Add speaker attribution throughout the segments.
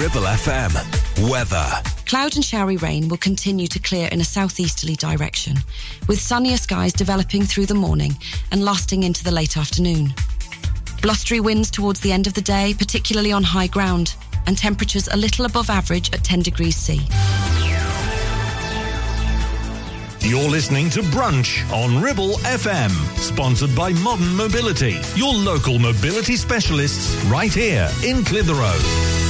Speaker 1: Ribble FM. Weather.
Speaker 2: Cloud and showery rain will continue to clear in a southeasterly direction, with sunnier skies developing through the morning and lasting into the late afternoon. Blustery winds towards the end of the day, particularly on high ground, and temperatures a little above average at 10 degrees C.
Speaker 3: You're listening to Brunch on Ribble FM, sponsored by Modern Mobility, your local mobility specialists right here in Clitheroe.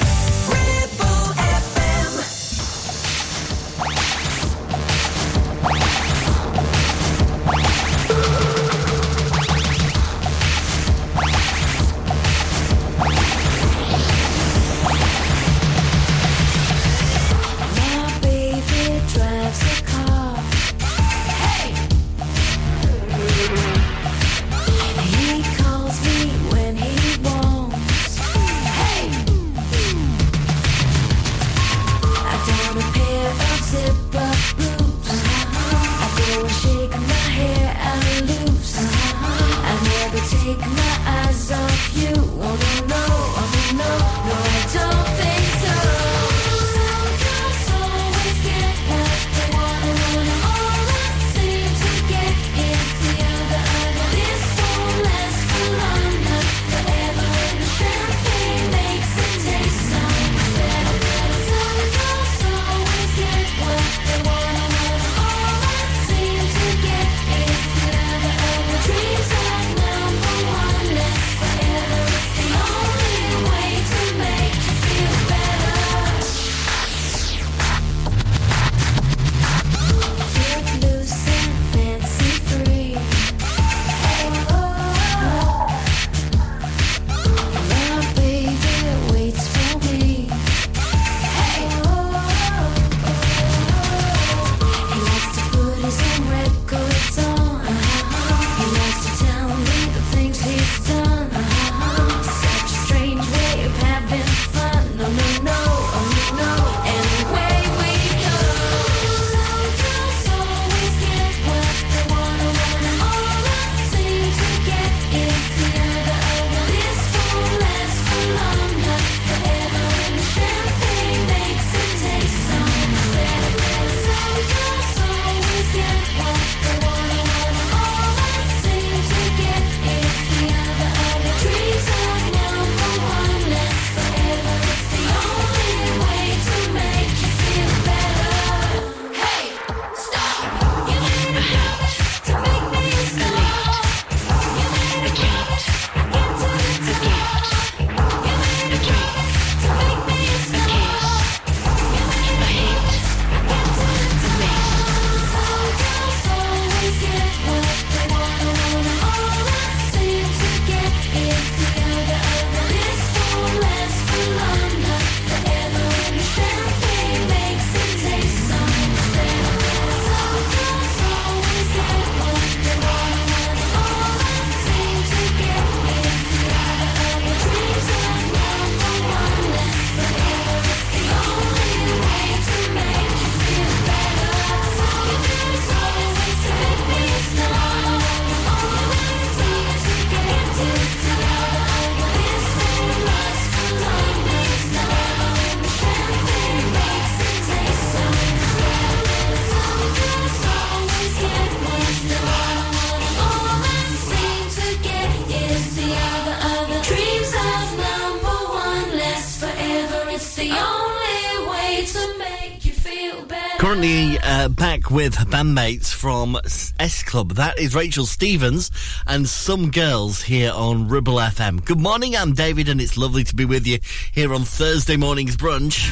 Speaker 4: Uh, with bandmates from S Club. That is Rachel Stevens and some girls here on Ribble FM. Good morning, I'm David, and it's lovely to be with you here on Thursday morning's brunch.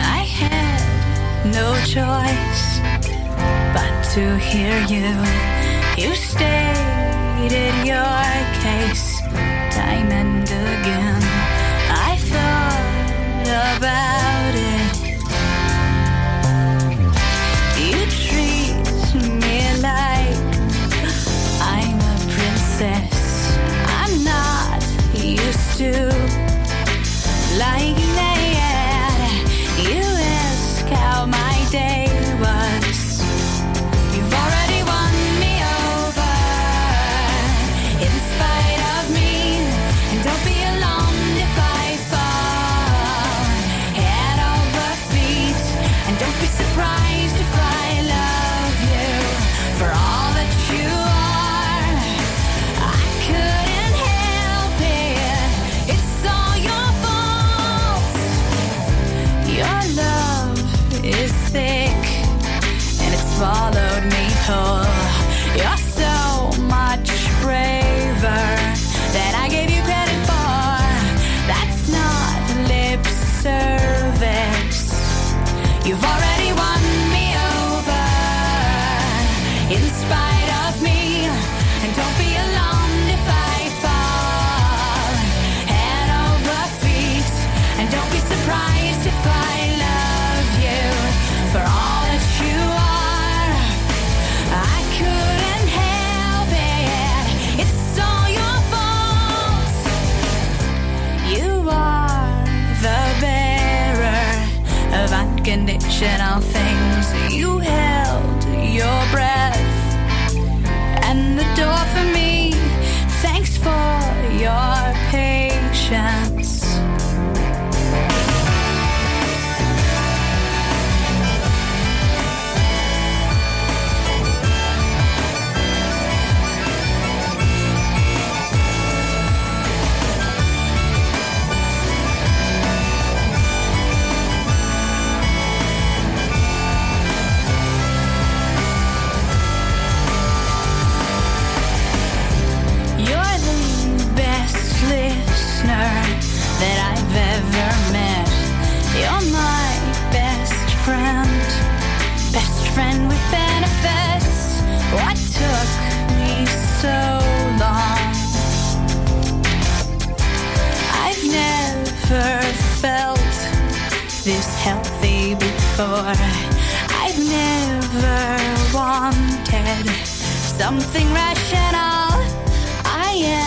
Speaker 5: I had no choice but to hear you. You stated your shit, I'll think. before. I've never wanted something rational. I am.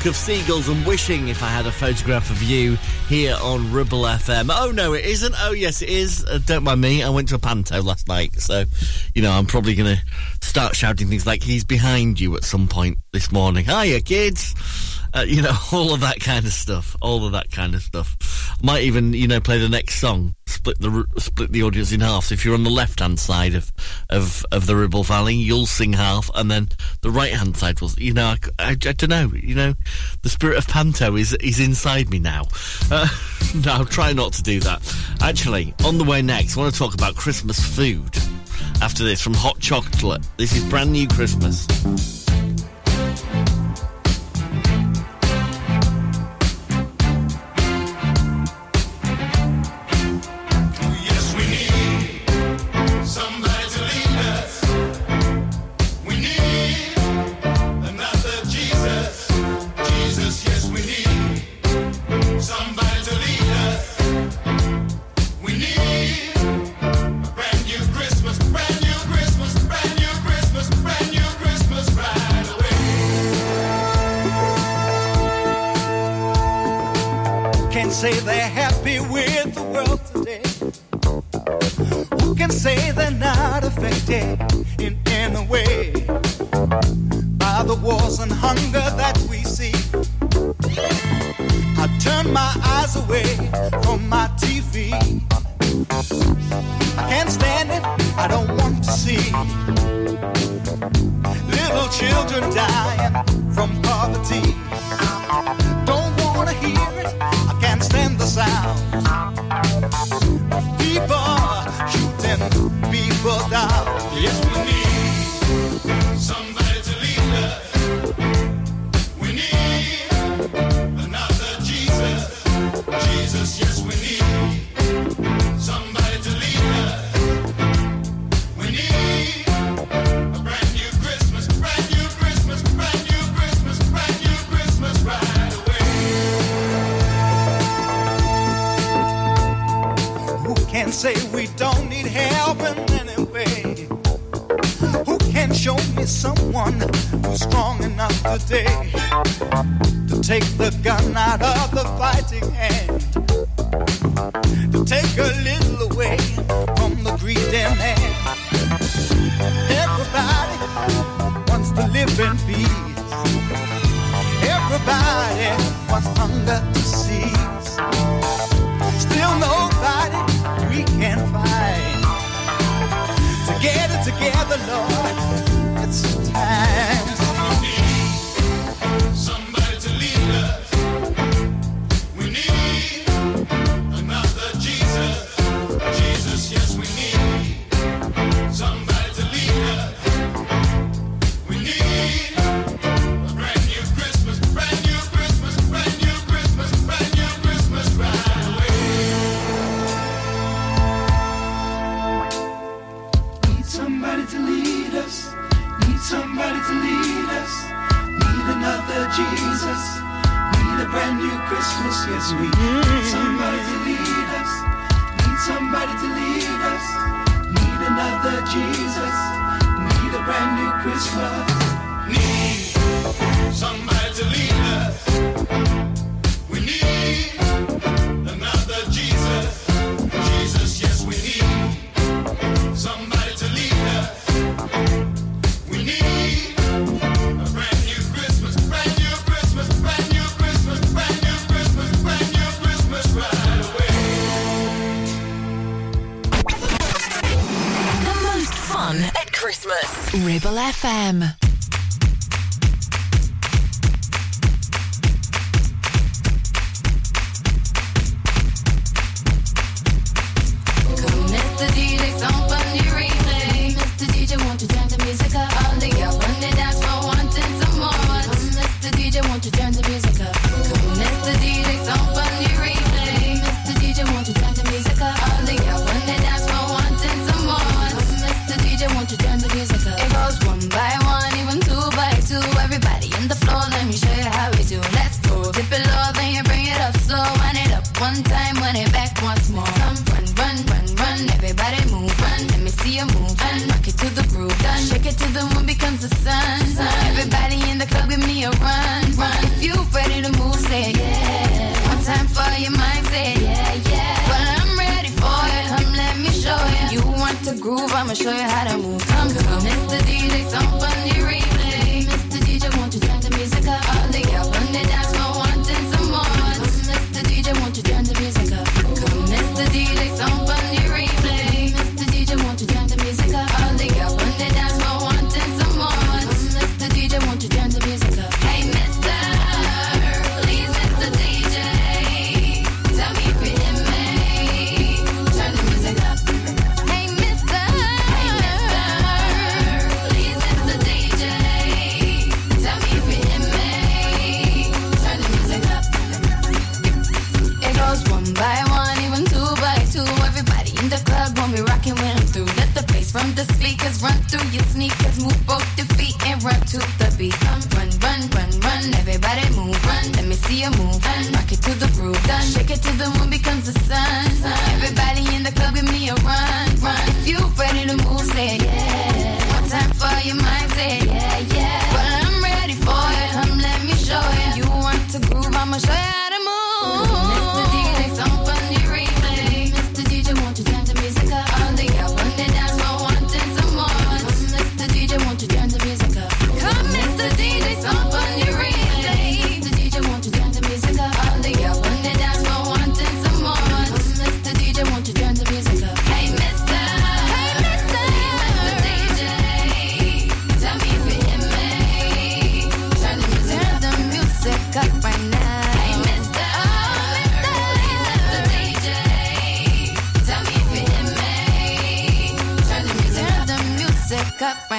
Speaker 4: Flock of seagulls and wishing if I had a photograph of you here on Ribble FM. Oh no, it isn't. Oh yes, it is. Uh, don't mind me. I went to a panto last night, so you know I'm probably going to start shouting things like "He's behind you" at some point this morning. Hiya, kids. Uh, you know, all of that kind of stuff. All of that kind of stuff. Might even, you know, play the next song. Split the split the audience in half. So if you're on the left hand side of, of of the Ribble Valley, you'll sing half, and then the right hand side will. You know, I, I, I don't know. You know, the spirit of panto is is inside me now. Uh, no, I'll try not to do that. Actually, on the way next, I want to talk about Christmas food. After this, from Hot Chocolate. This is brand new Christmas.
Speaker 6: Not in any way by the wars and hunger that we see? I turn my eyes away from my TV. I can't stand it, I don't want to see little children dying from poverty. Don't wanna hear it, I can't stand the sound people shooting say we don't need help in any way? Who can show me someone who's strong enough today to take the gun out of the fighting hand? To take a
Speaker 7: FM.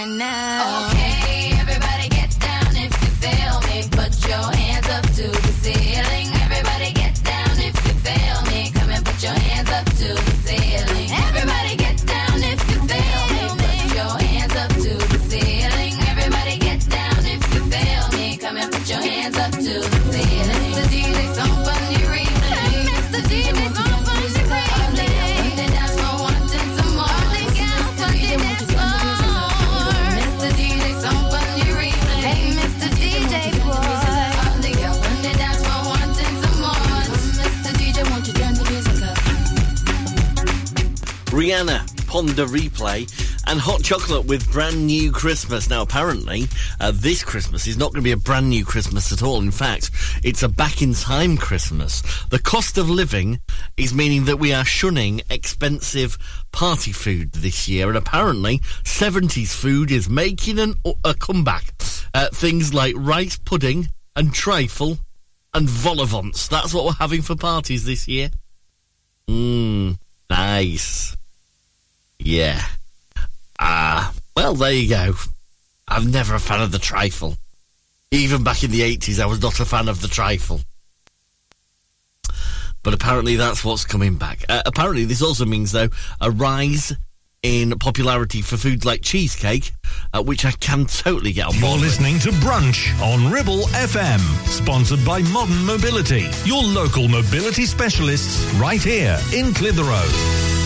Speaker 5: now. Oh. on the replay.
Speaker 4: And hot chocolate with brand new Christmas. Now, apparently, uh, this Christmas is not going to be a brand new Christmas at all. In fact, it's a back in time Christmas. The cost of living is meaning that we are shunning expensive party food this year. And apparently, 70s food is making an, a comeback. Uh, things like rice pudding and trifle and vol au vents. That's what we're having for parties this year. Mmm, nice. Yeah. Ah, uh, well, there you go. I'm never a fan of the trifle. Even back in the 80s, I was not a fan of the trifle. But apparently, that's what's coming back. Uh, apparently, this also means, though, a rise in popularity for foods like cheesecake, uh, which I can totally get on board. You're with.
Speaker 3: listening to Brunch on Ribble FM, sponsored by Modern Mobility, your local mobility specialists right here in Clitheroe.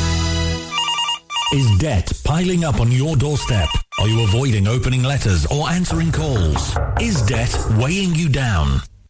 Speaker 3: Is debt piling up on your doorstep? Are you avoiding opening letters or answering calls? Is debt weighing you down?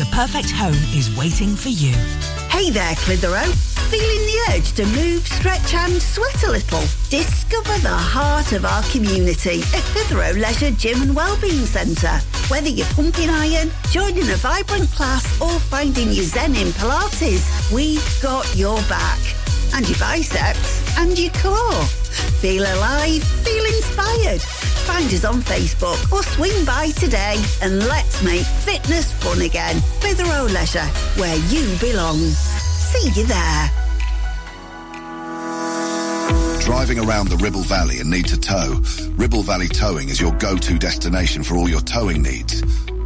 Speaker 8: the perfect home is waiting for you.
Speaker 9: Hey there, Clitheroe. Feeling the urge to move, stretch and sweat a little? Discover the heart of our community at Clitheroe Leisure Gym and Wellbeing Centre. Whether you're pumping iron, joining a vibrant class or finding your zen in Pilates, we've got your back. And your biceps and your core. Feel alive, feel inspired. Find us on Facebook or swing by today and let's make fitness fun again. Clitheroe Leisure, where you belong. See you there.
Speaker 10: Driving around the Ribble Valley and need to tow? Ribble Valley Towing is your go-to destination for all your towing needs.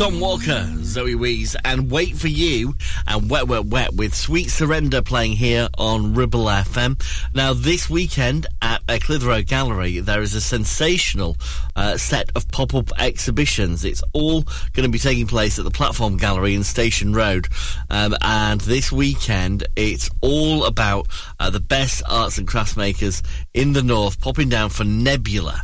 Speaker 4: Tom Walker, Zoe Wees, and Wait for You, and Wet Wet Wet with Sweet Surrender playing here on Ribble FM. Now, this weekend at Clitheroe Gallery, there is a sensational uh, set of pop up exhibitions. It's all going to be taking place at the Platform Gallery in Station Road. Um, and this weekend, it's all about uh, the best arts and crafts makers in the north popping down for Nebula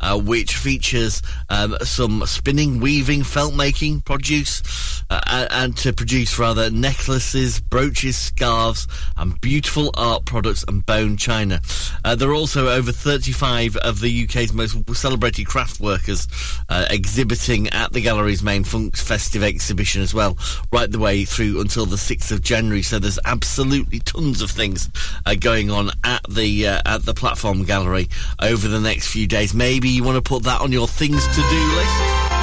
Speaker 4: uh, which features um, some spinning, weaving, felt making produce, uh, and, to produce rather necklaces, brooches, scarves, and beautiful art products and bone china. Uh, there are also over 35 of the UK's most celebrated craft workers uh, exhibiting at the gallery's main fun- festive exhibition as well, right the way through until the 6th of January. So there's absolutely tons of things uh, going on at the at the platform gallery over the next few days. Maybe you want to put that on your things to do list.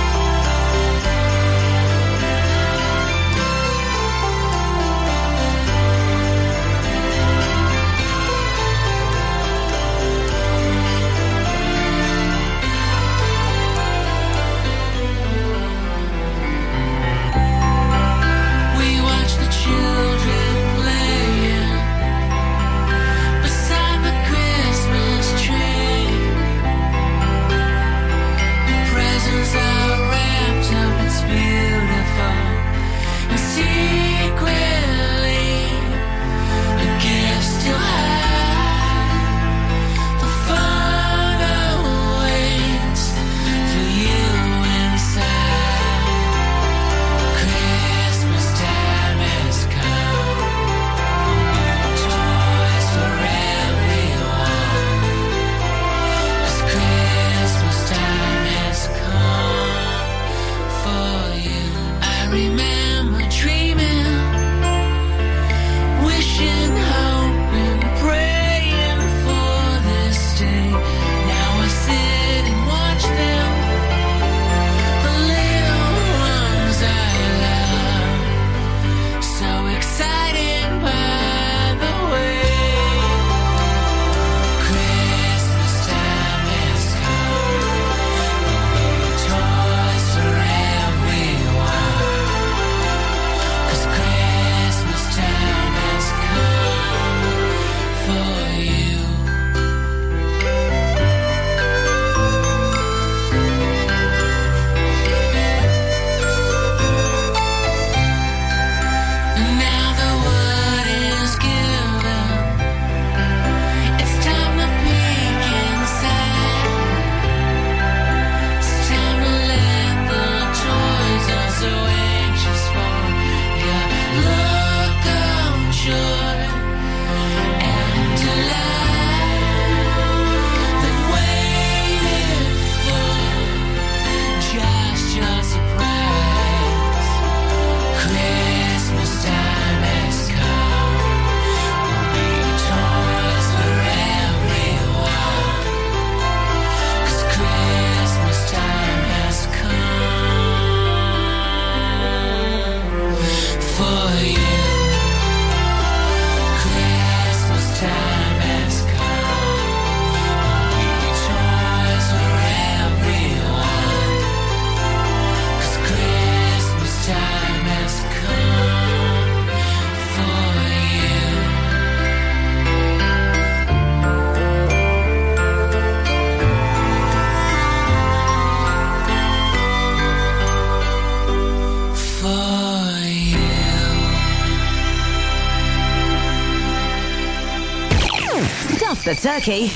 Speaker 11: Turkey.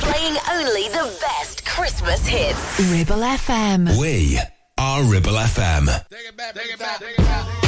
Speaker 12: Playing only the best Christmas hits. Ribble FM.
Speaker 1: We are Ribble FM.
Speaker 13: Everybody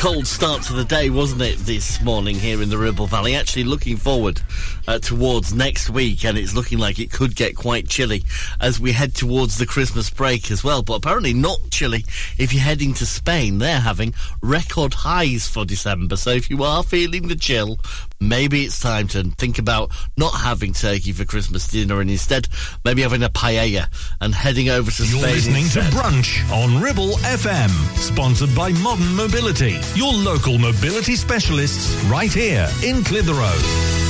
Speaker 4: cold start to the day, wasn't it, this morning here in the Ribble Valley? Actually, looking forward uh, towards next week, and it's looking like it could get quite chilly as we head towards the Christmas break as well. But apparently, not chilly if you're heading to Spain. They're having record highs for December. So if you are feeling the chill, maybe it's time to think about not having turkey for Christmas dinner and instead maybe having a paella and heading over to
Speaker 14: You're
Speaker 4: Spain.
Speaker 14: listening to. Brunch on Ribble FM, sponsored by Modern Mobility, your local mobility specialists right here in Clitheroe.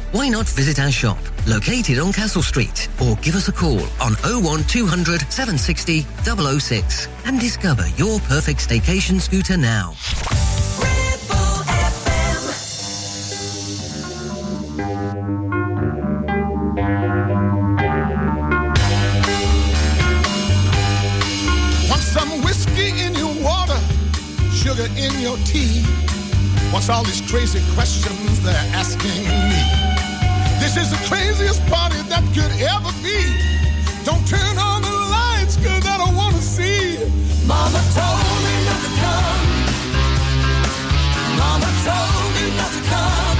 Speaker 15: Why not visit our shop, located on Castle Street, or give us a call on 01200 760 006 and discover your perfect staycation scooter now.
Speaker 16: Want some whiskey in your water, sugar in your tea? What's all these crazy questions they're asking me? This is the craziest party that could ever be. Don't turn on the lights, cause I don't wanna see. Mama told me not to come. Mama told me not to come.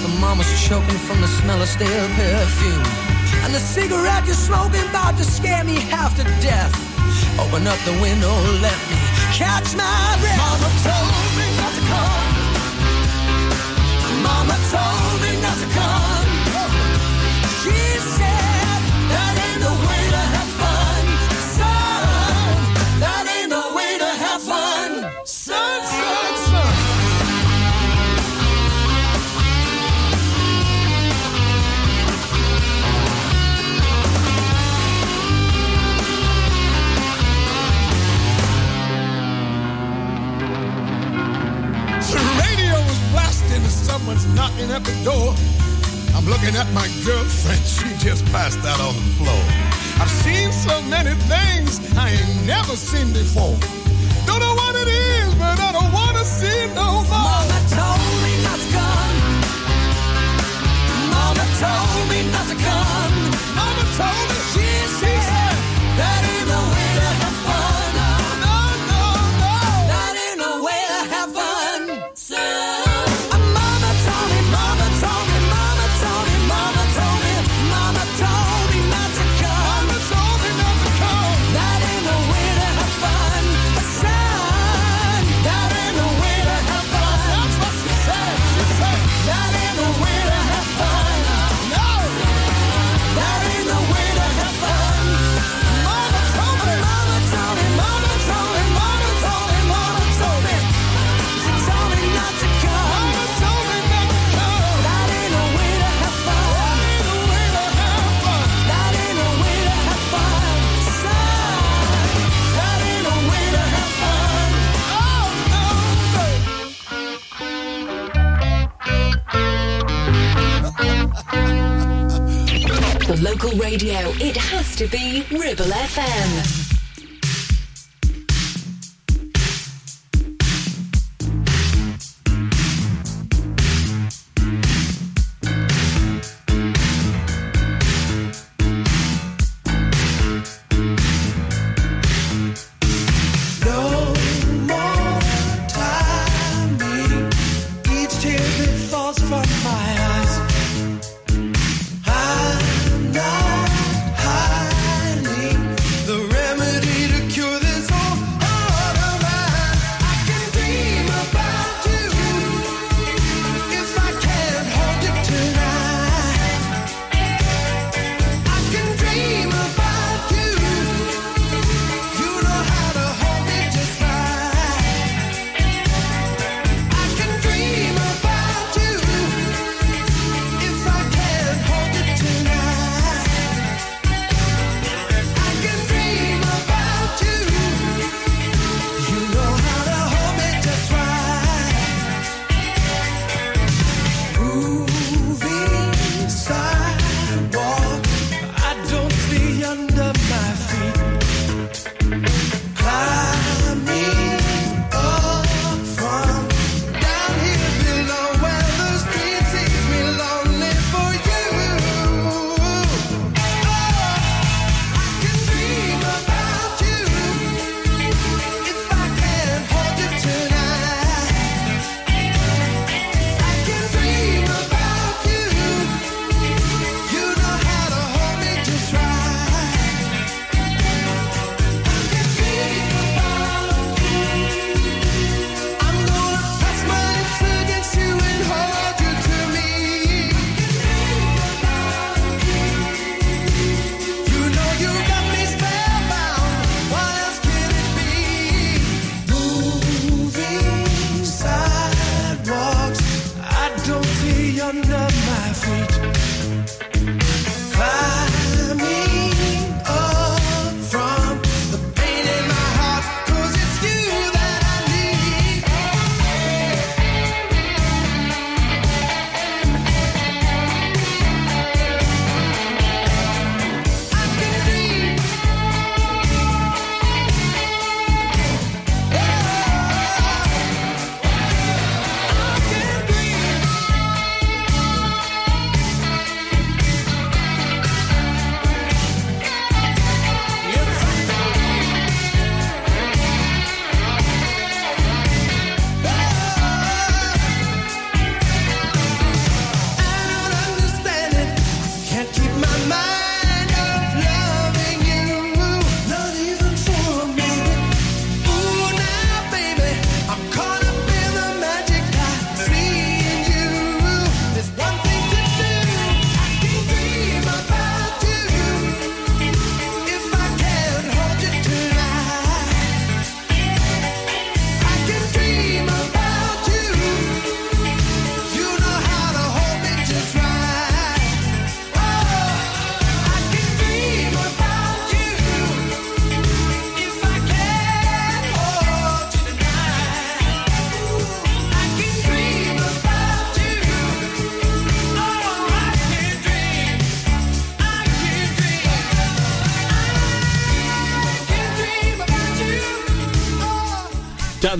Speaker 17: Mama's choking from the smell of stale perfume. And the cigarette you're smoking about to scare me half to death. Open up the window, let me catch my breath.
Speaker 16: Mama told me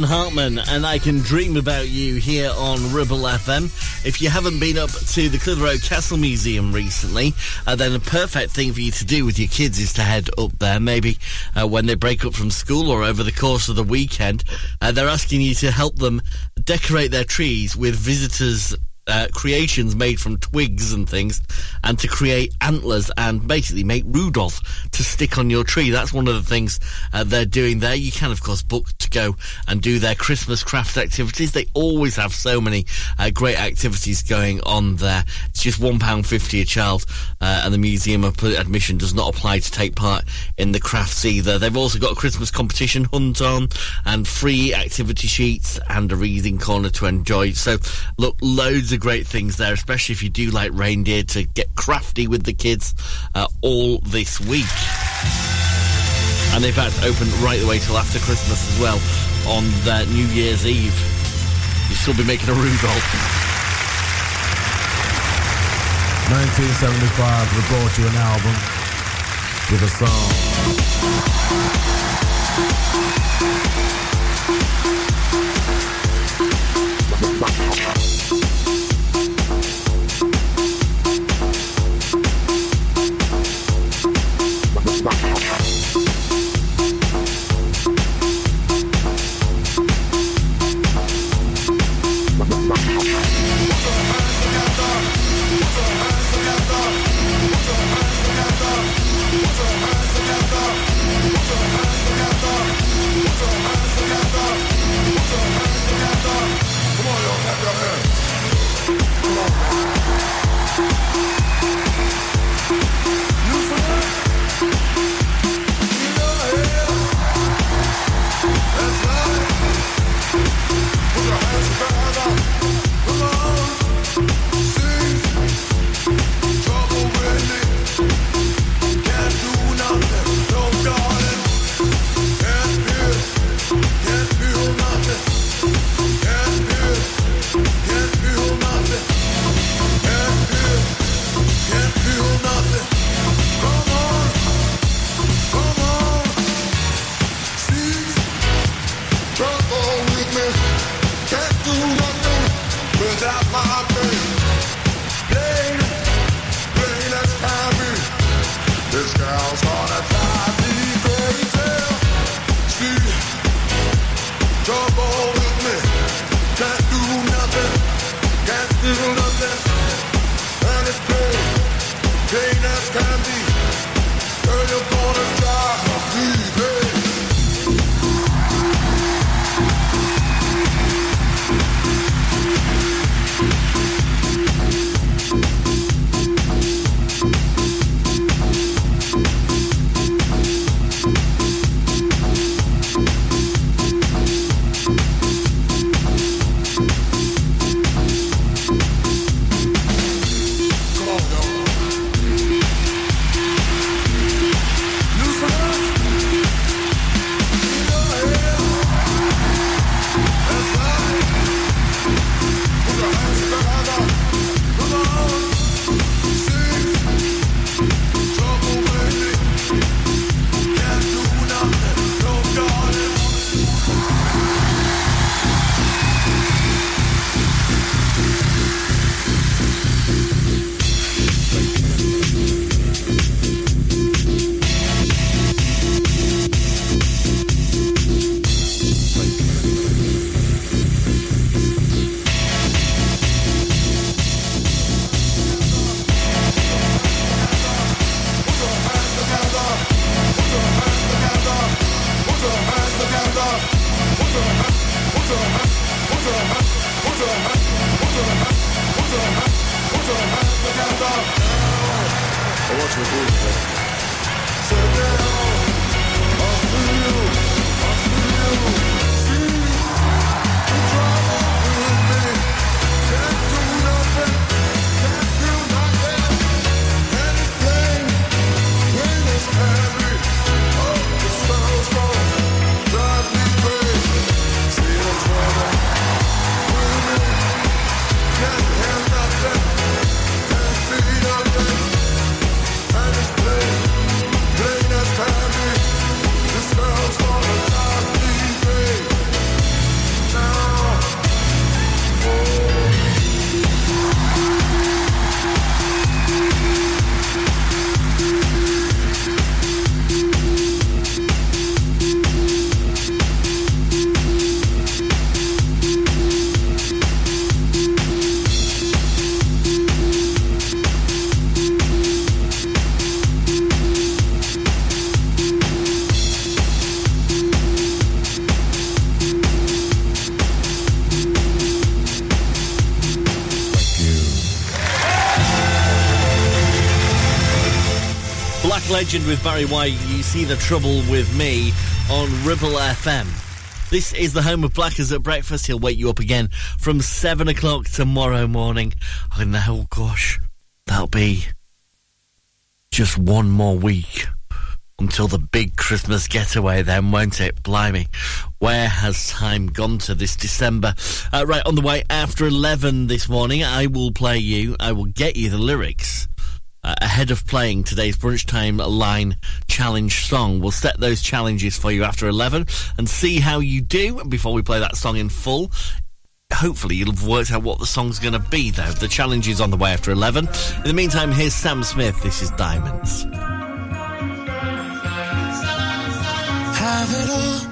Speaker 4: Hartman and I Can Dream About You here on Ribble FM. If you haven't been up to the Clitheroe Castle Museum recently, uh, then a perfect thing for you to do with your kids is to head up there, maybe uh, when they break up from school or over the course of the weekend. Uh, they're asking you to help them decorate their trees with visitors uh, creations made from twigs and things, and to create antlers and basically make Rudolph to stick on your tree. That's one of the things uh, they're doing there. You can, of course, book to go and do their Christmas craft activities. They always have so many uh, great activities going on there. It's just £1.50 a child, uh, and the museum admission does not apply to take part in the crafts either. They've also got a Christmas competition hunt on, and free activity sheets, and a reading corner to enjoy. So, look, loads of great things there, especially if you do like reindeer to get crafty with the kids uh, all this week. And in fact, open right the way till after Christmas as well on uh, New Year's Eve. You'll still be making a Rudolph.
Speaker 18: 1975 we brought you an album with a song.
Speaker 4: Legend with Barry White. You see the trouble with me on Ribble FM. This is the home of Blackers at breakfast. He'll wake you up again from seven o'clock tomorrow morning. I know, gosh, that'll be just one more week until the big Christmas getaway, then, won't it? Blimey, where has time gone to this December? Uh, right, on the way after 11 this morning, I will play you, I will get you the lyrics. Uh, ahead of playing today's brunchtime line challenge song, we'll set those challenges for you after 11 and see how you do before we play that song in full. Hopefully, you'll have worked out what the song's going to be, though. The challenge is on the way after 11. In the meantime, here's Sam Smith. This is Diamonds.
Speaker 10: Have it all,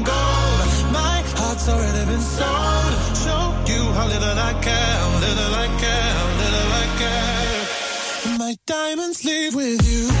Speaker 10: I care, little I care, little I care. My diamonds leave with you.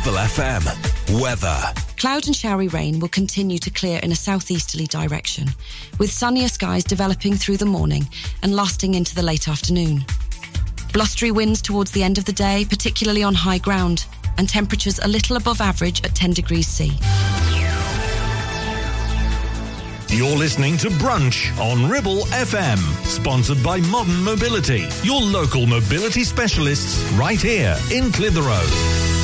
Speaker 1: Ribble FM. Weather.
Speaker 2: Cloud and showery rain will continue to clear in a southeasterly direction, with sunnier skies developing through the morning and lasting into the late afternoon. Blustery winds towards the end of the day, particularly on high ground, and temperatures a little above average at 10 degrees C.
Speaker 14: You're listening to Brunch on Ribble FM, sponsored by Modern Mobility, your local mobility specialists right here in Clitheroe.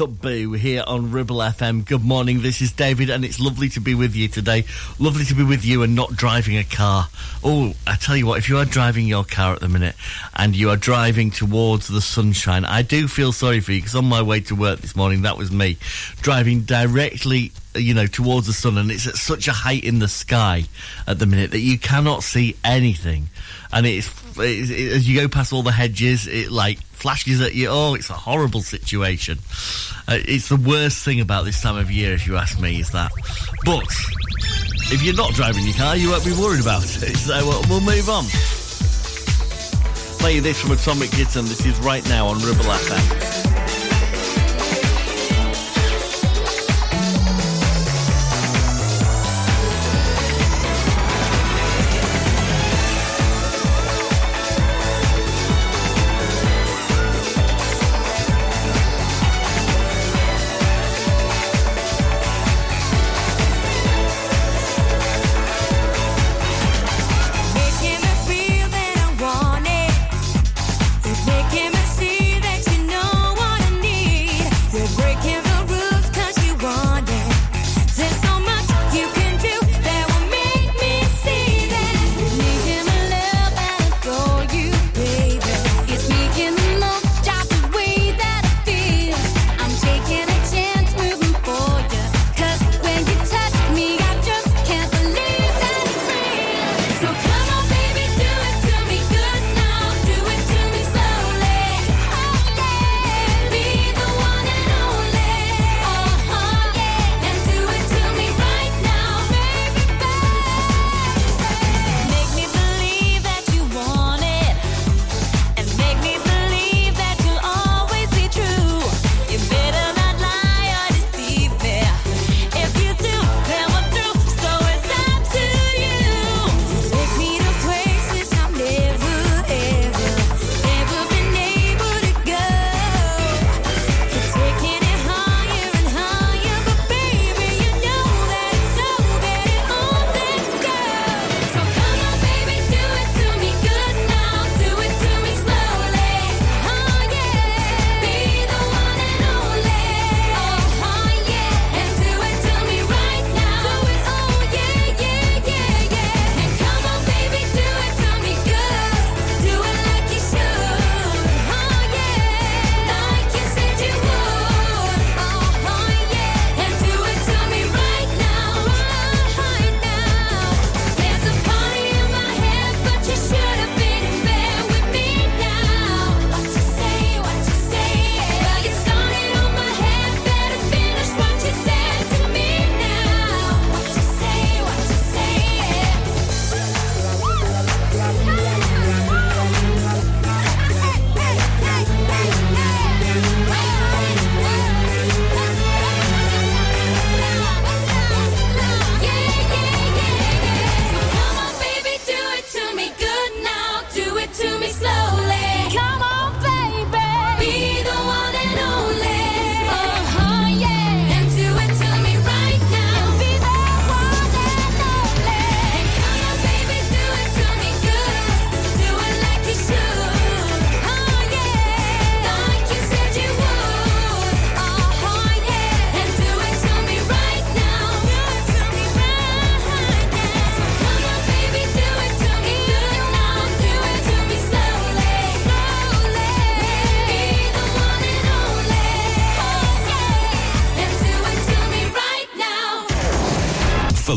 Speaker 13: Up Boo here on Ribble FM. Good morning, this is David, and it's lovely to be with you today. Lovely to be with you and not driving a car. Oh, I tell you what, if you are driving your car at the minute and you are driving towards the sunshine, I do feel sorry for you because on my way to work this morning, that was me driving directly you know, towards the sun, and it's at such a height in the sky at the minute that you cannot see anything. And it's, it's it, as you go past all the hedges, it like flashes at you. Oh, it's a horrible situation. Uh, it's the worst thing about this time of year, if you ask me, is that. But if you're not driving your car, you won't be worried about it. So uh, we'll move on. Play this from Atomic Kitten. This is right now on Ribble FM.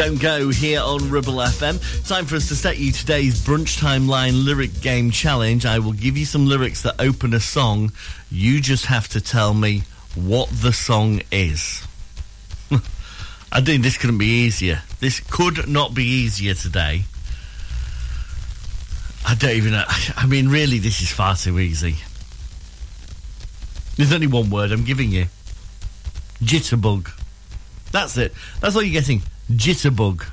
Speaker 4: Don't Go here on Ribble FM. Time for us to set you today's brunch timeline lyric game challenge. I will give you some lyrics that open a song. You just have to tell me what the song is. I think this couldn't be easier. This could not be easier today. I don't even know. I mean, really, this is far too easy. There's only one word I'm giving you jitterbug. That's it. That's all you're getting. Jitterbug.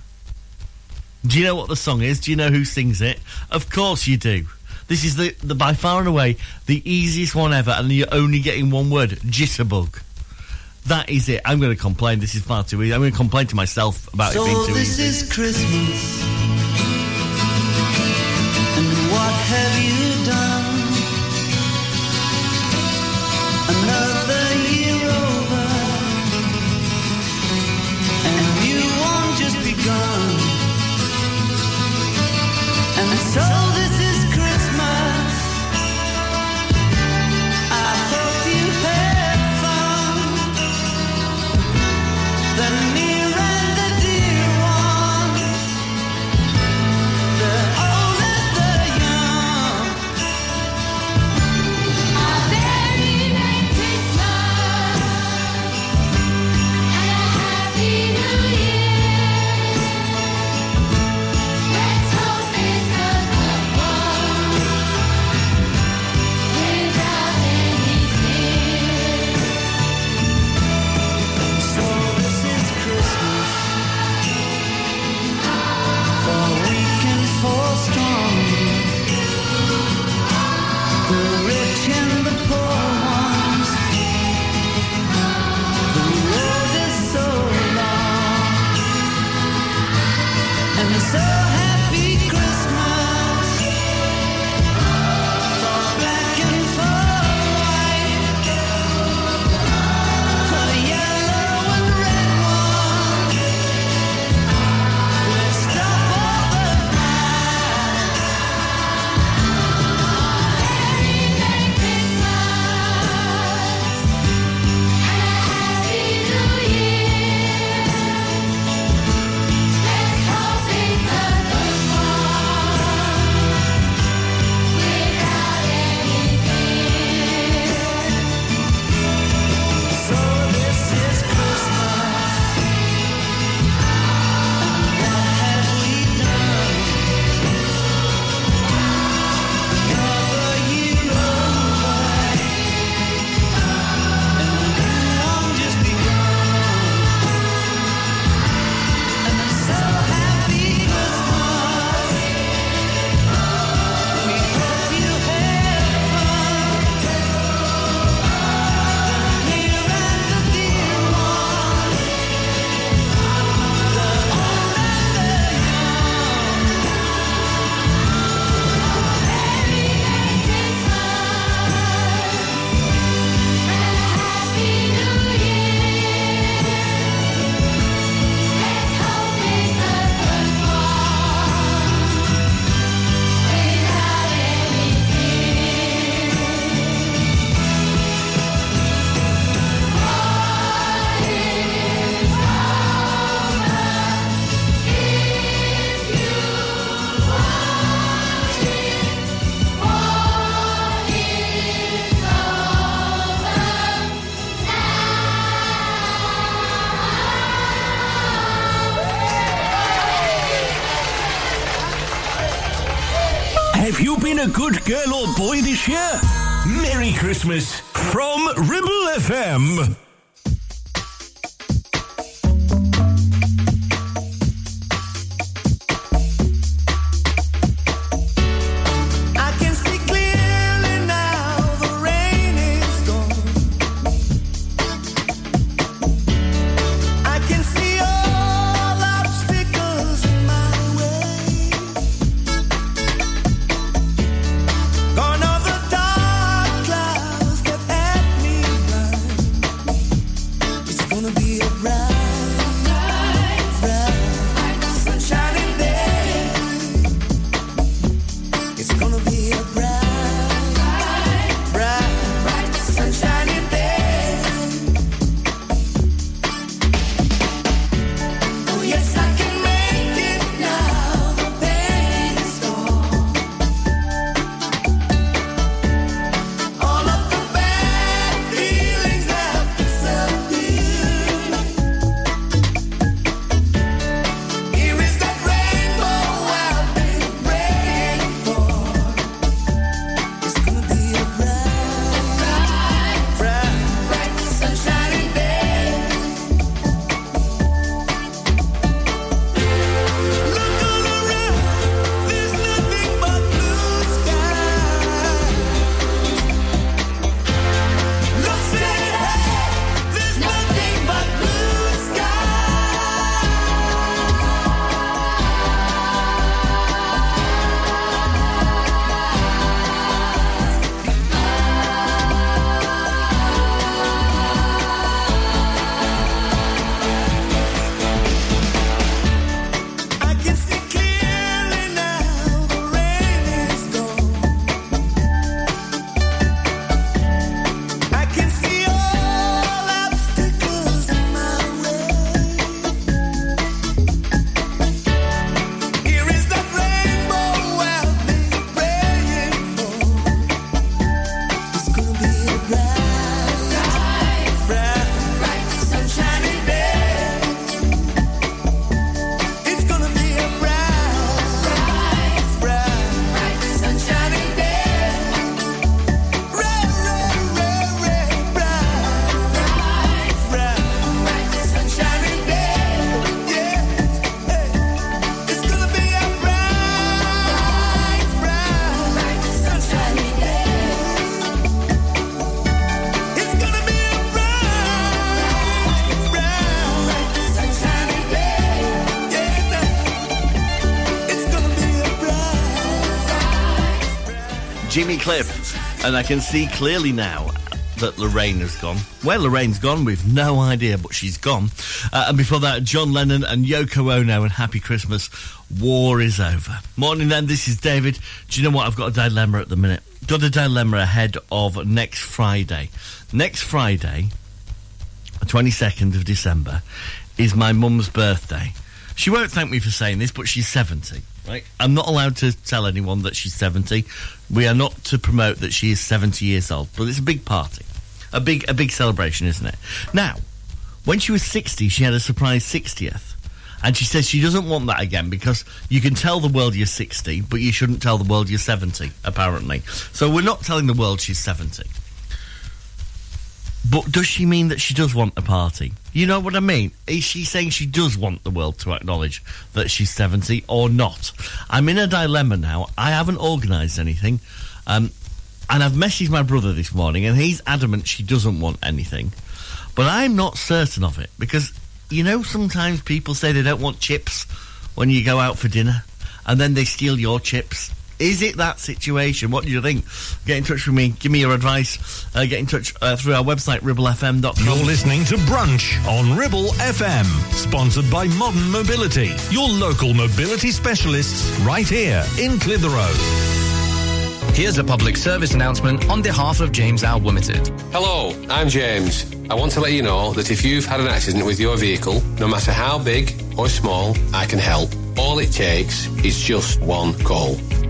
Speaker 4: Do you know what the song is? Do you know who sings it? Of course you do. This is the, the by far and away the easiest one ever, and you're only getting one word: jitterbug. That is it. I'm going to complain. This is far too easy. I'm going to complain to myself about
Speaker 10: so
Speaker 4: it being too
Speaker 10: this
Speaker 4: easy.
Speaker 10: This is Christmas,
Speaker 4: Cliff. And I can see clearly now that Lorraine has gone. Where Lorraine's gone, we've no idea, but she's gone. Uh, and before that, John Lennon and Yoko Ono and Happy Christmas. War is over. Morning then, this is David. Do you know what? I've got a dilemma at the minute. Got a dilemma ahead of next Friday. Next Friday, the 22nd of December, is my mum's birthday. She won't thank me for saying this, but she's 70, right? I'm not allowed to tell anyone that she's 70. We are not to promote that she is 70 years old, but it's a big party. A big, a big celebration, isn't it? Now, when she was 60, she had a surprise 60th. And she says she doesn't want that again because you can tell the world you're 60, but you shouldn't tell the world you're 70, apparently. So we're not telling the world she's 70. But does she mean that she does want a party? You know what I mean? Is she saying she does want the world to acknowledge that she's 70 or not? I'm in a dilemma now. I haven't organised anything. Um, and I've messaged my brother this morning, and he's adamant she doesn't want anything. But I'm not certain of it because, you know, sometimes people say they don't want chips when you go out for dinner, and then they steal your chips. Is it that situation? What do you think? Get in touch with me. Give me your advice. Uh, get in touch uh, through our website, ribblefm.com.
Speaker 3: You're listening to Brunch on Ribble FM, sponsored by Modern Mobility, your local mobility specialists right here in Clitheroe.
Speaker 19: Here's a public service announcement on behalf of James Al Limited.
Speaker 20: Hello, I'm James. I want to let you know that if you've had an accident with your vehicle, no matter how big or small, I can help. All it takes is just one call.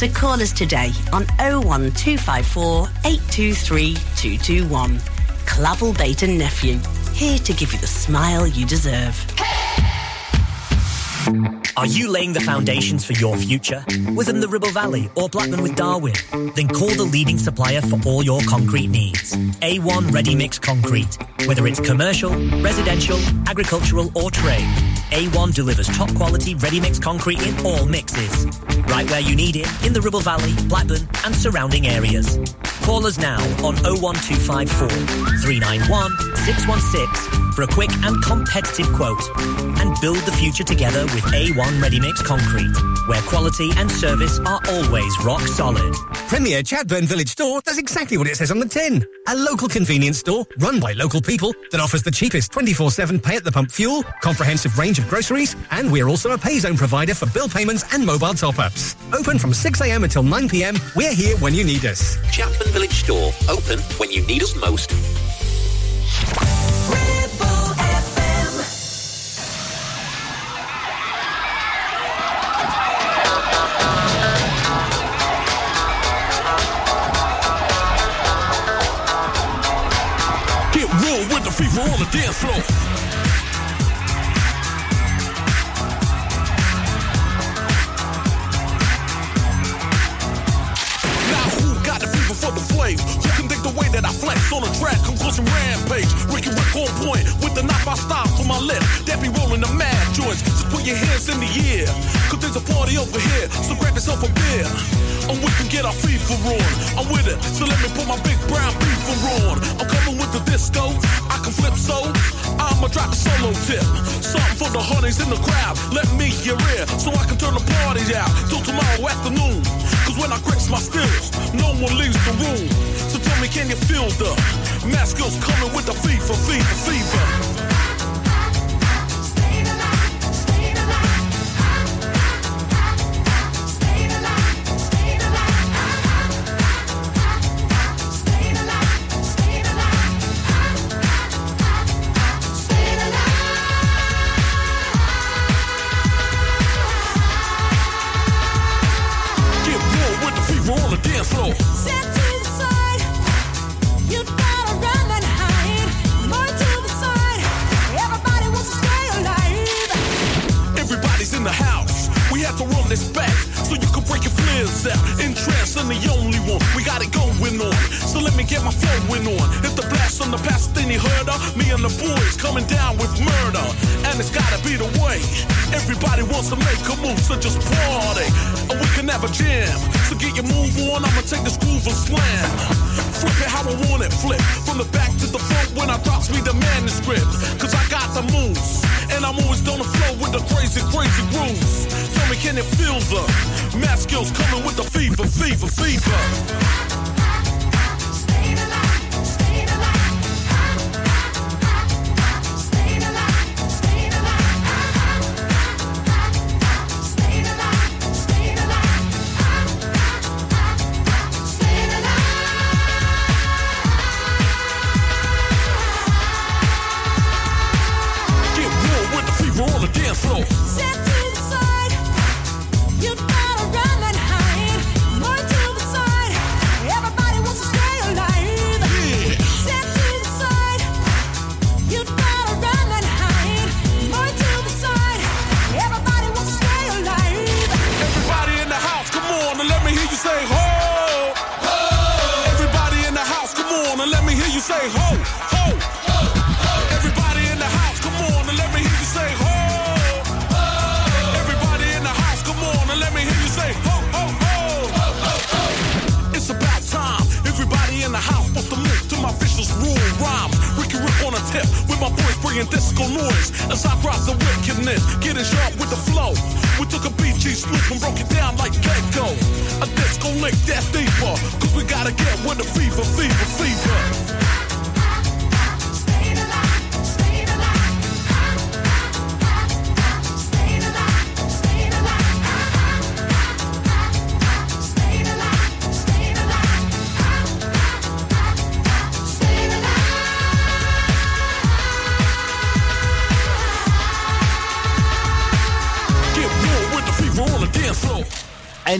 Speaker 21: So call us today on 01254 823 221. Clavel Bait and Nephew, here to give you the smile you deserve.
Speaker 22: Are you laying the foundations for your future? Within the Ribble Valley or Blackburn with Darwen? Then call the leading supplier for all your concrete needs. A1 Ready Mix Concrete. Whether it's commercial, residential, agricultural or trade, A1 delivers top quality ready mix concrete in all mixes. Right where you need it in the Ribble Valley, Blackburn and surrounding areas. Call us now on 01254 391 616 for a quick and competitive quote. And build the future together with A1 Ready Mix Concrete, where quality and service are always rock solid.
Speaker 23: Premier Chatburn Village Store does exactly what it says on the tin. A local convenience store run by local people that offers the cheapest 24-7 pay at the pump fuel, comprehensive range of groceries, and we're also a pay zone provider for bill payments and mobile top-ups. Open from 6am until 9pm, we're here when you need us.
Speaker 24: Chatburn Village Store, open when you need us most.
Speaker 25: Get real with the fever on the dance floor. The flame? Can think the way that I flex on a track? Conclusion rampage. Ricky Rick on point with the knife I style for my left. That be rolling the mad joints. Just put your hands in the air. Cause there's a party over here. So grab yourself a beer. And we can get our fever on. I'm with it. So let me put my big brown beaver on. I'm coming with the disco. I can flip so. I'ma drop a solo tip. Something for the honeys in the crowd. Let me hear it. So I can turn the party out till tomorrow afternoon. Cause when I grips my skills, no one leaves the room. So tell me, can you feel the mask skills coming with the fever, fever, fever?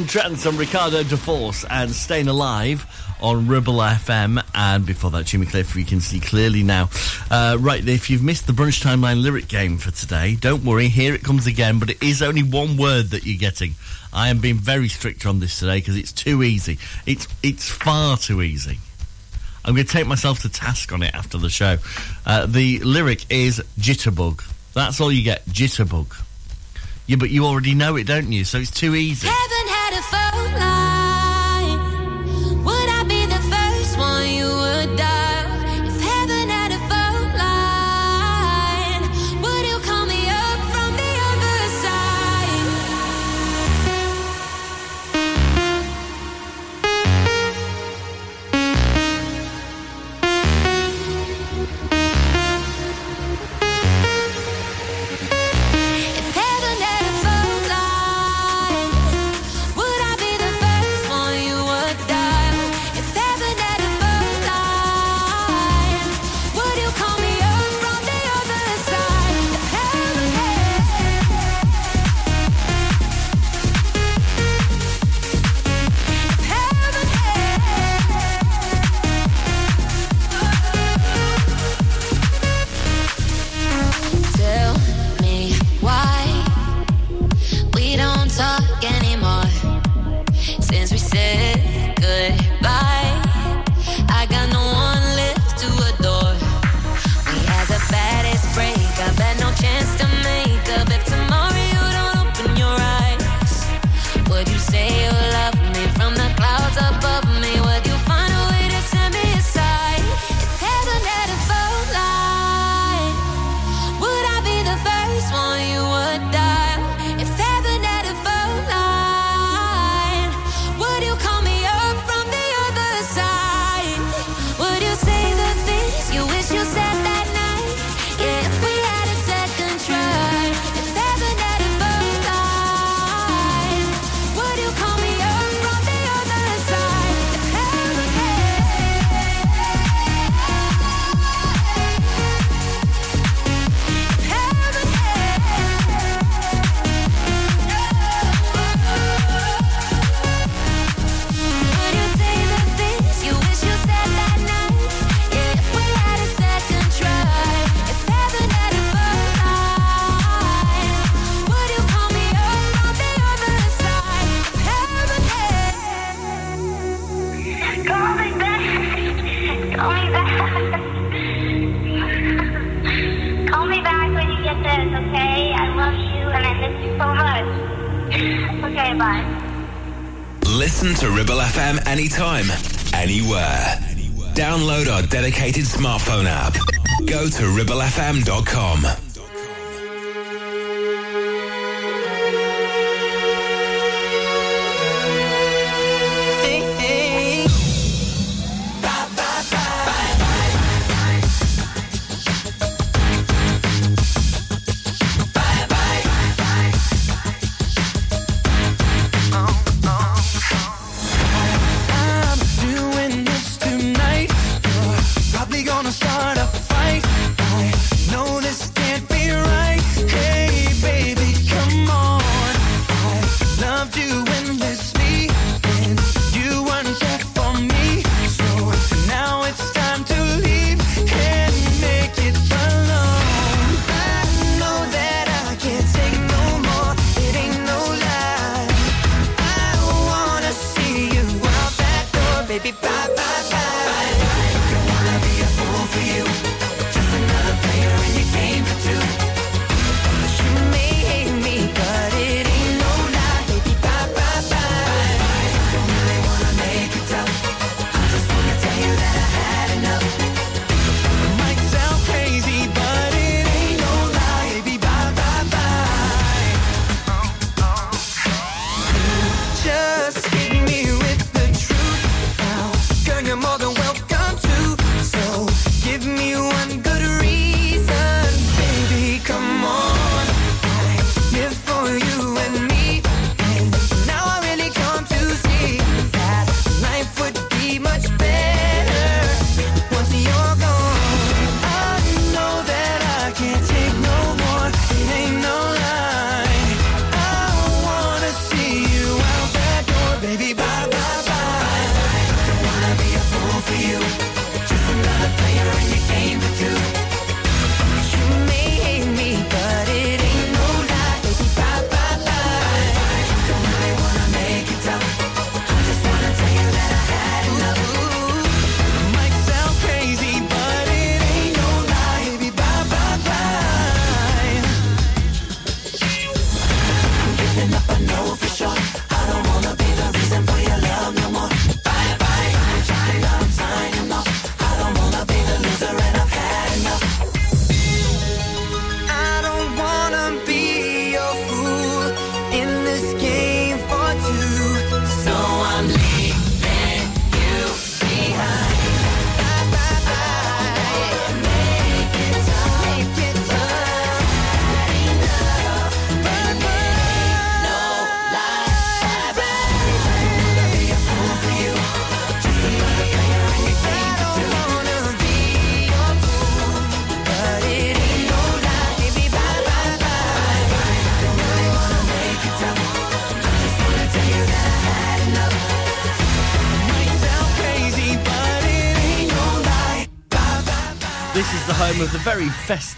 Speaker 26: Ben and
Speaker 4: Ricardo da Force, and Staying Alive on Ribble FM. And before that, Jimmy Cliff, we can see clearly now. Uh, right, if you've missed the brunch timeline lyric game for today, don't worry, here it comes again, but it is only one word that you're getting. I am being very strict on this today because it's too easy. It's, it's far too easy. I'm going to take myself to task on it after the show. Uh, the lyric is jitterbug. That's all you get, jitterbug. Yeah, but you already know it, don't you? So it's too easy.
Speaker 13: Heaven
Speaker 10: felt like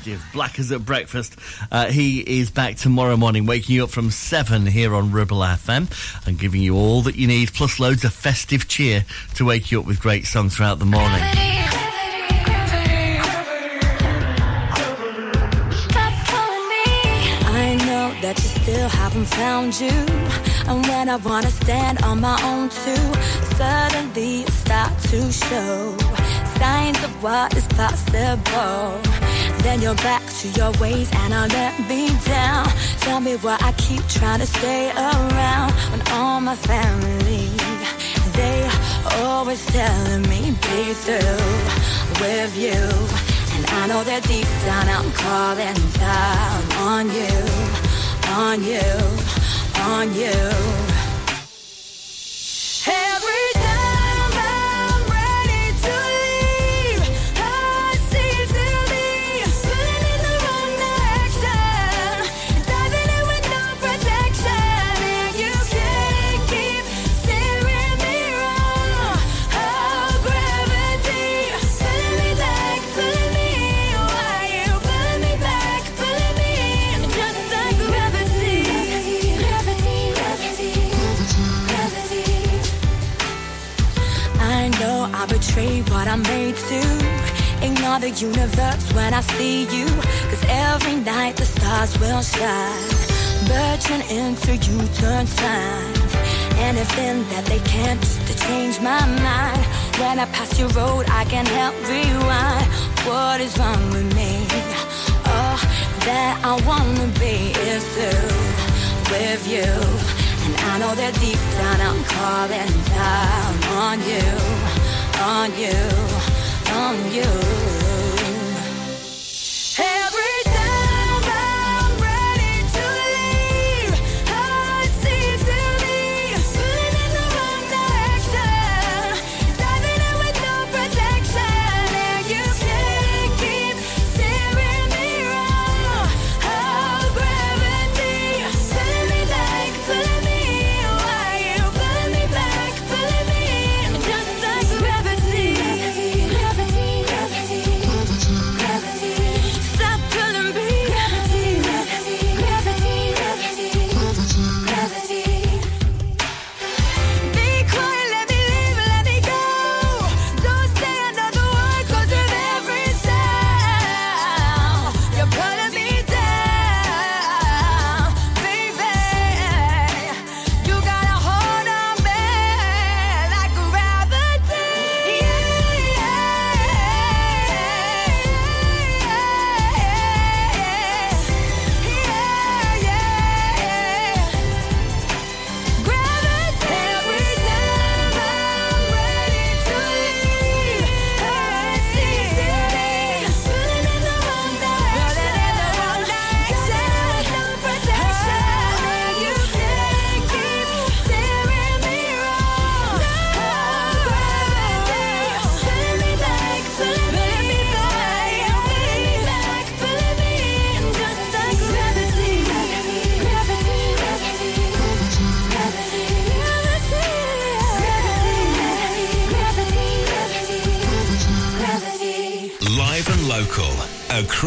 Speaker 10: Dave
Speaker 4: Black is at breakfast. Uh, he is back tomorrow morning, waking you up from 7 here on Ribble FM and giving you all that you need, plus loads of festive cheer to wake you up with great songs throughout the morning.
Speaker 13: That you still haven't found you. And when I wanna stand on my own too, suddenly start to show signs of what is possible. Then you're back to your ways and I'll let me down. Tell me why I keep trying to stay around when all my family they always telling me be through with you. And I know that deep down I'm calling down on you, on you, on you. I'm made to ignore the universe when I see you. Cause every night the stars will shine. Birching into you turn signs. Anything that they can just to change my mind. When I pass your road, I can help rewind. What is wrong with me? All that I wanna be is through with you. And I know that deep down I'm calling down on you on you, on you.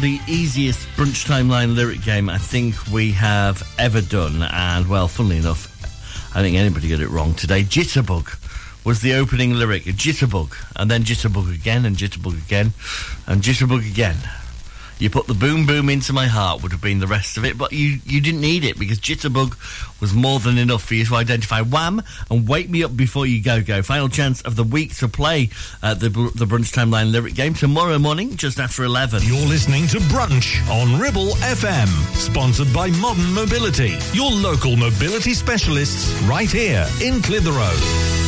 Speaker 27: The
Speaker 4: easiest brunch timeline lyric game I think we have ever done, and well, funnily enough, I think anybody got it wrong today. Jitterbug was the opening lyric. Jitterbug, and then jitterbug again, and jitterbug again, and jitterbug again. You put the boom boom into my heart would have been the rest of it, but you, you didn't need it because Jitterbug was more than enough for you to identify Wham and Wake Me Up Before You Go Go. Final chance of the week to play uh, the, the Brunch Timeline lyric game tomorrow morning just after 11.
Speaker 3: You're listening to Brunch on Ribble FM, sponsored by Modern Mobility, your local mobility specialists right here in Clitheroe.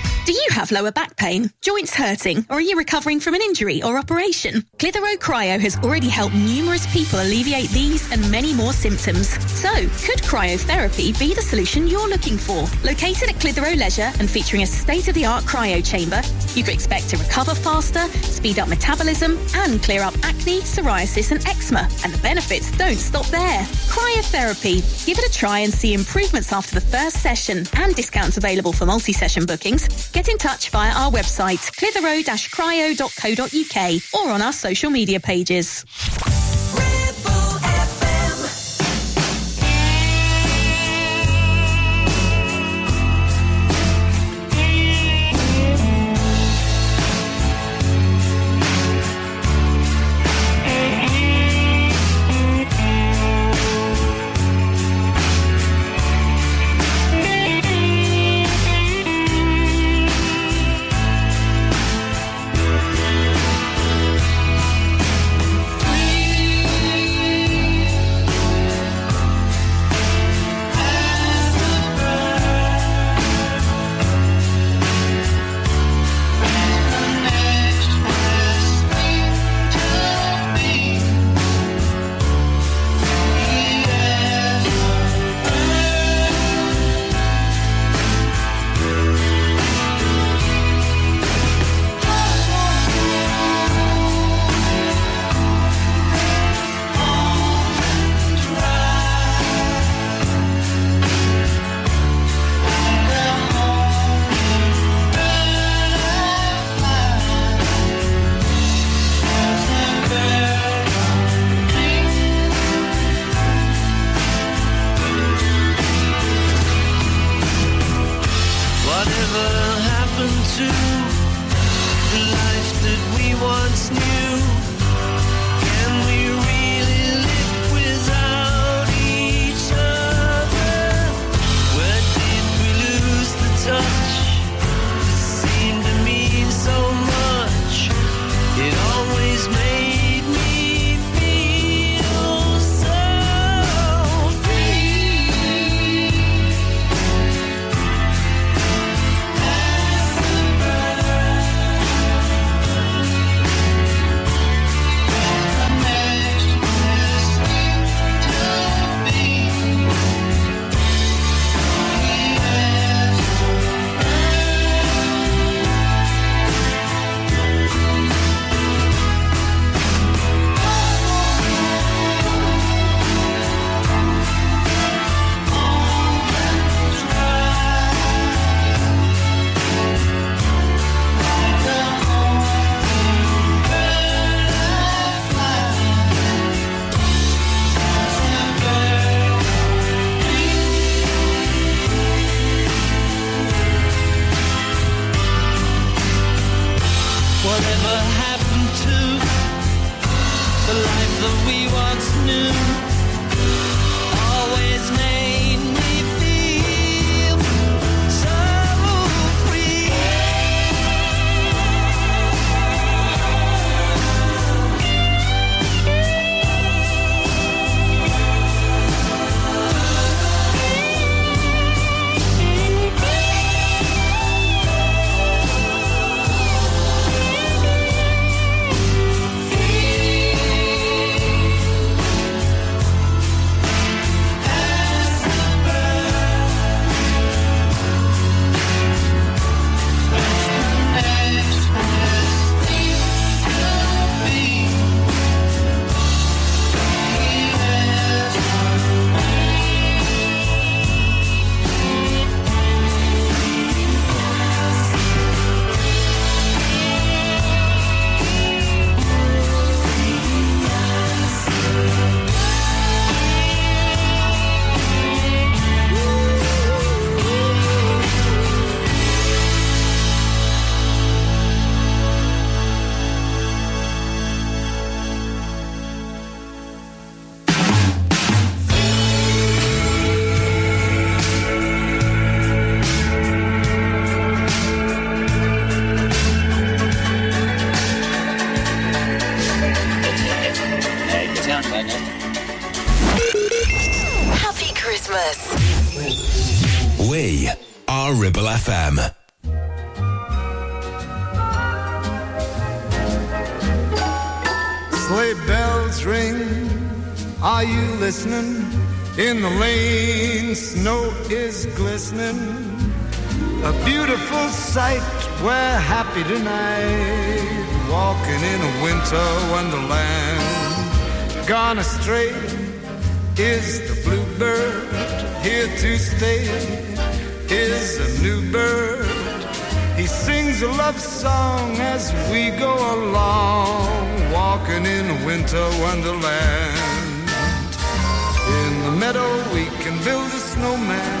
Speaker 28: Do you have lower back pain, joints hurting, or are you recovering from an injury or operation? Clitheroe Cryo has already helped numerous people alleviate these and many more symptoms. So, could cryotherapy be the solution you're looking for? Located at Clitheroe Leisure and featuring a state-of-the-art cryo chamber, you can expect to recover faster, speed up metabolism, and clear up acne, psoriasis, and eczema. And the benefits don't stop there. Cryotherapy. Give it a try and see improvements after the first session and discounts available for multi-session bookings. Get in touch via our website, clitheroe-cryo.co.uk or on our social media pages.
Speaker 29: We're happy tonight. Walking in a winter wonderland. Gone astray is the bluebird. Here to stay is a new bird. He sings a love song as we go along, walking in a winter wonderland. In the meadow, we can build a snowman,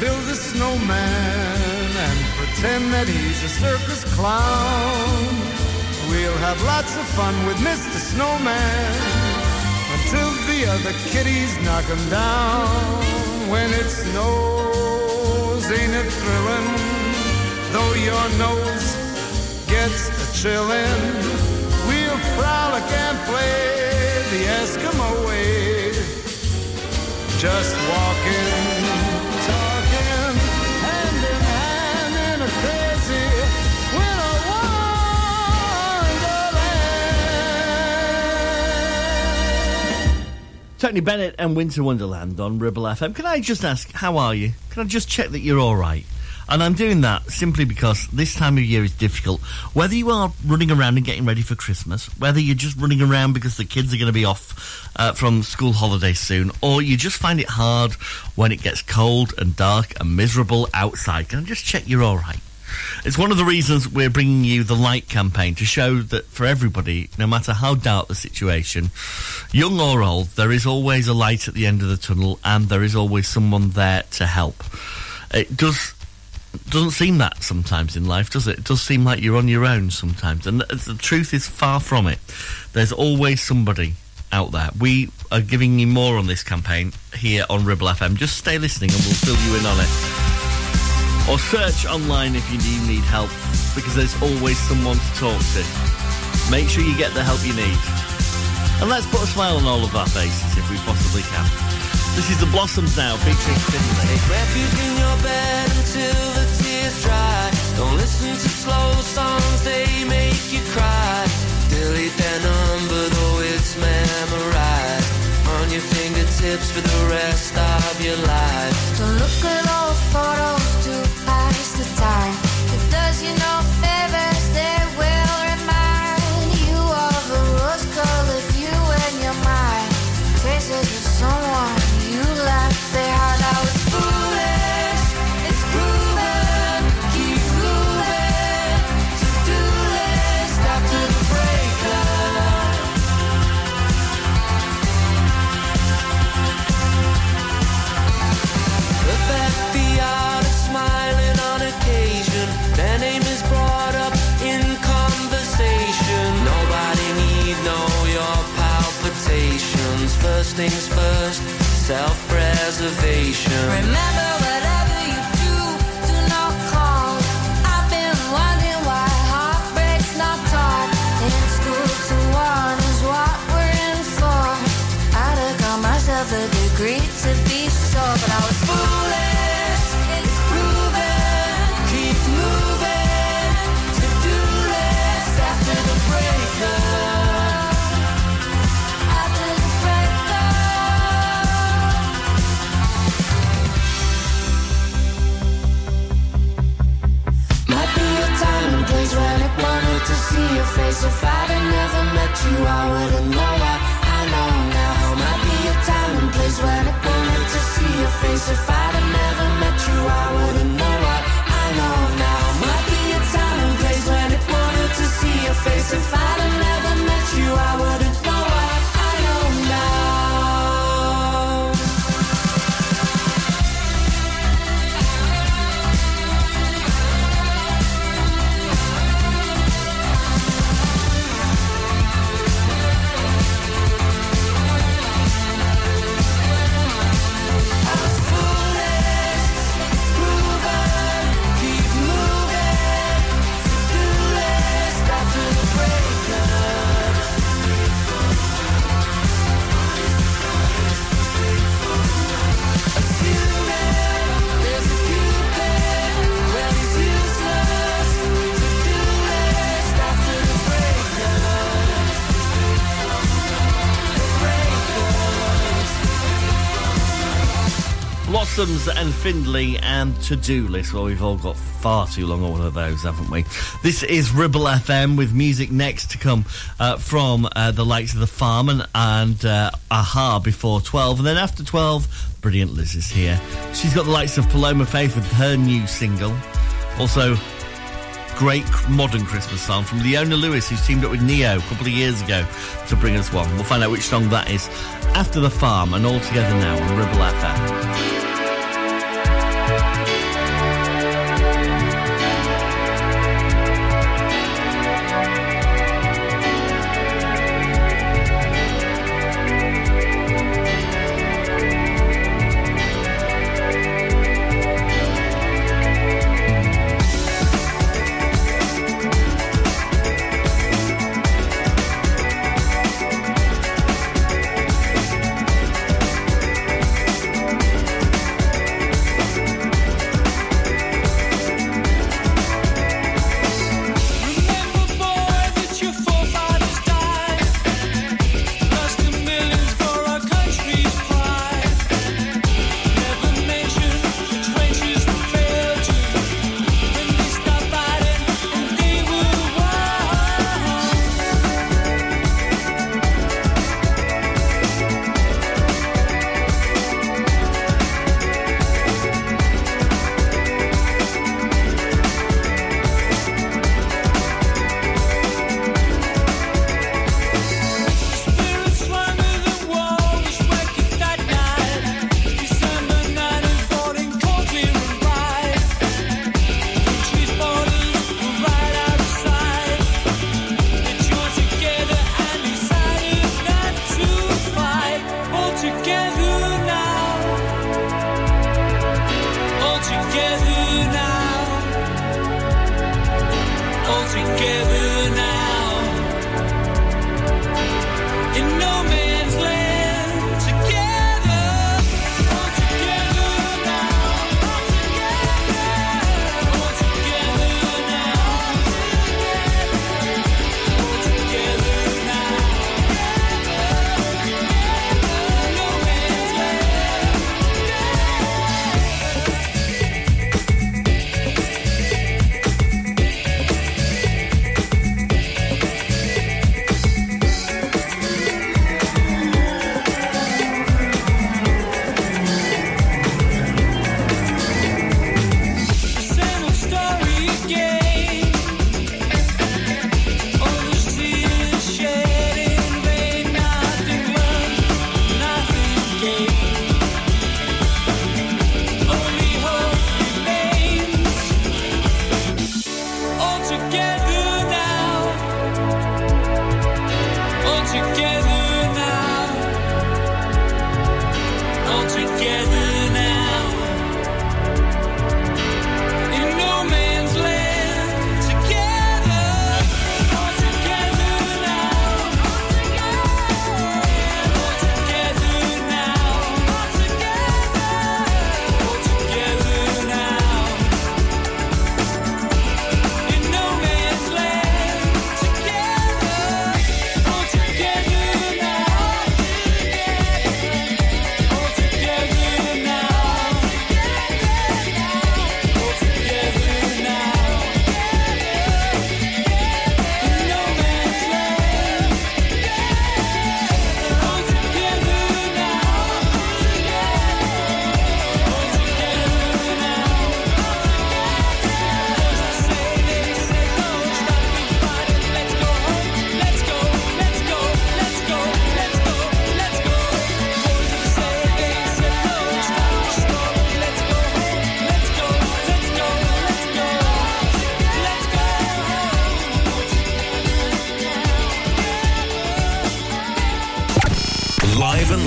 Speaker 29: Build a snowman and pretend that he's a circus clown. We'll have lots of fun with Mr. Snowman until the other kitties knock him down. When it snows, ain't it thrilling? Though your nose gets a chillin', we'll frolic and play the Eskimo way. Just walking,
Speaker 4: Tony Bennett and Winter Wonderland on Ribble FM. Can I just ask, how are you? Can I just check that you're all right? And I'm doing that simply because this time of year is difficult. Whether you are running around and getting ready for Christmas, whether you're just running around because the kids are going to be off uh, from school holidays soon, or you just find it hard when it gets cold and dark and miserable outside, can I just check you're all right? It's one of the reasons we're bringing you the Light campaign to show that for everybody, no matter how dark the situation, young or old, there is always a light at the end of the tunnel and there is always someone there to help. It does doesn't seem that sometimes in life, does it? It does seem like you're on your own sometimes, and the, the truth is far from it. There's always somebody out there. We are giving you more on this campaign here on Ribble FM. Just stay listening, and we'll fill you in on it. Or search online if you do need help, because there's always someone to talk to. Make sure you get the help you need. And let's put a smile on all of our faces if we possibly can. This is the Blossoms now, featuring Finley.
Speaker 27: Take refuge in your bed until the tears dry. Don't listen to slow songs, they make you cry. Delete their number, though it's memorized. On your fingertips for the rest of your life.
Speaker 3: Don't look at old photos you no favors,
Speaker 27: things first, self-preservation.
Speaker 3: Remember see your face. If I'd have never met you, I wouldn't know I, I know now. Might be a time and place when I wanted to see your face. If I'd have never met you, I wouldn't know I, I know now. Might be a time and place when I wanted to see your face.
Speaker 10: Blossoms and Findlay and To Do List. Well, we've all got far too long on all of those, haven't we? This is Ribble FM with music next to come uh, from uh, the likes of The Farm and, and uh, Aha before 12. And then after 12, Brilliant Liz is here. She's got the likes of Paloma Faith with her new single. Also, great modern Christmas song from Leona Lewis, who's teamed up with Ne-Yo a couple of years ago to bring us one. We'll find out which song that is after the farm and all together now on Ribble FM.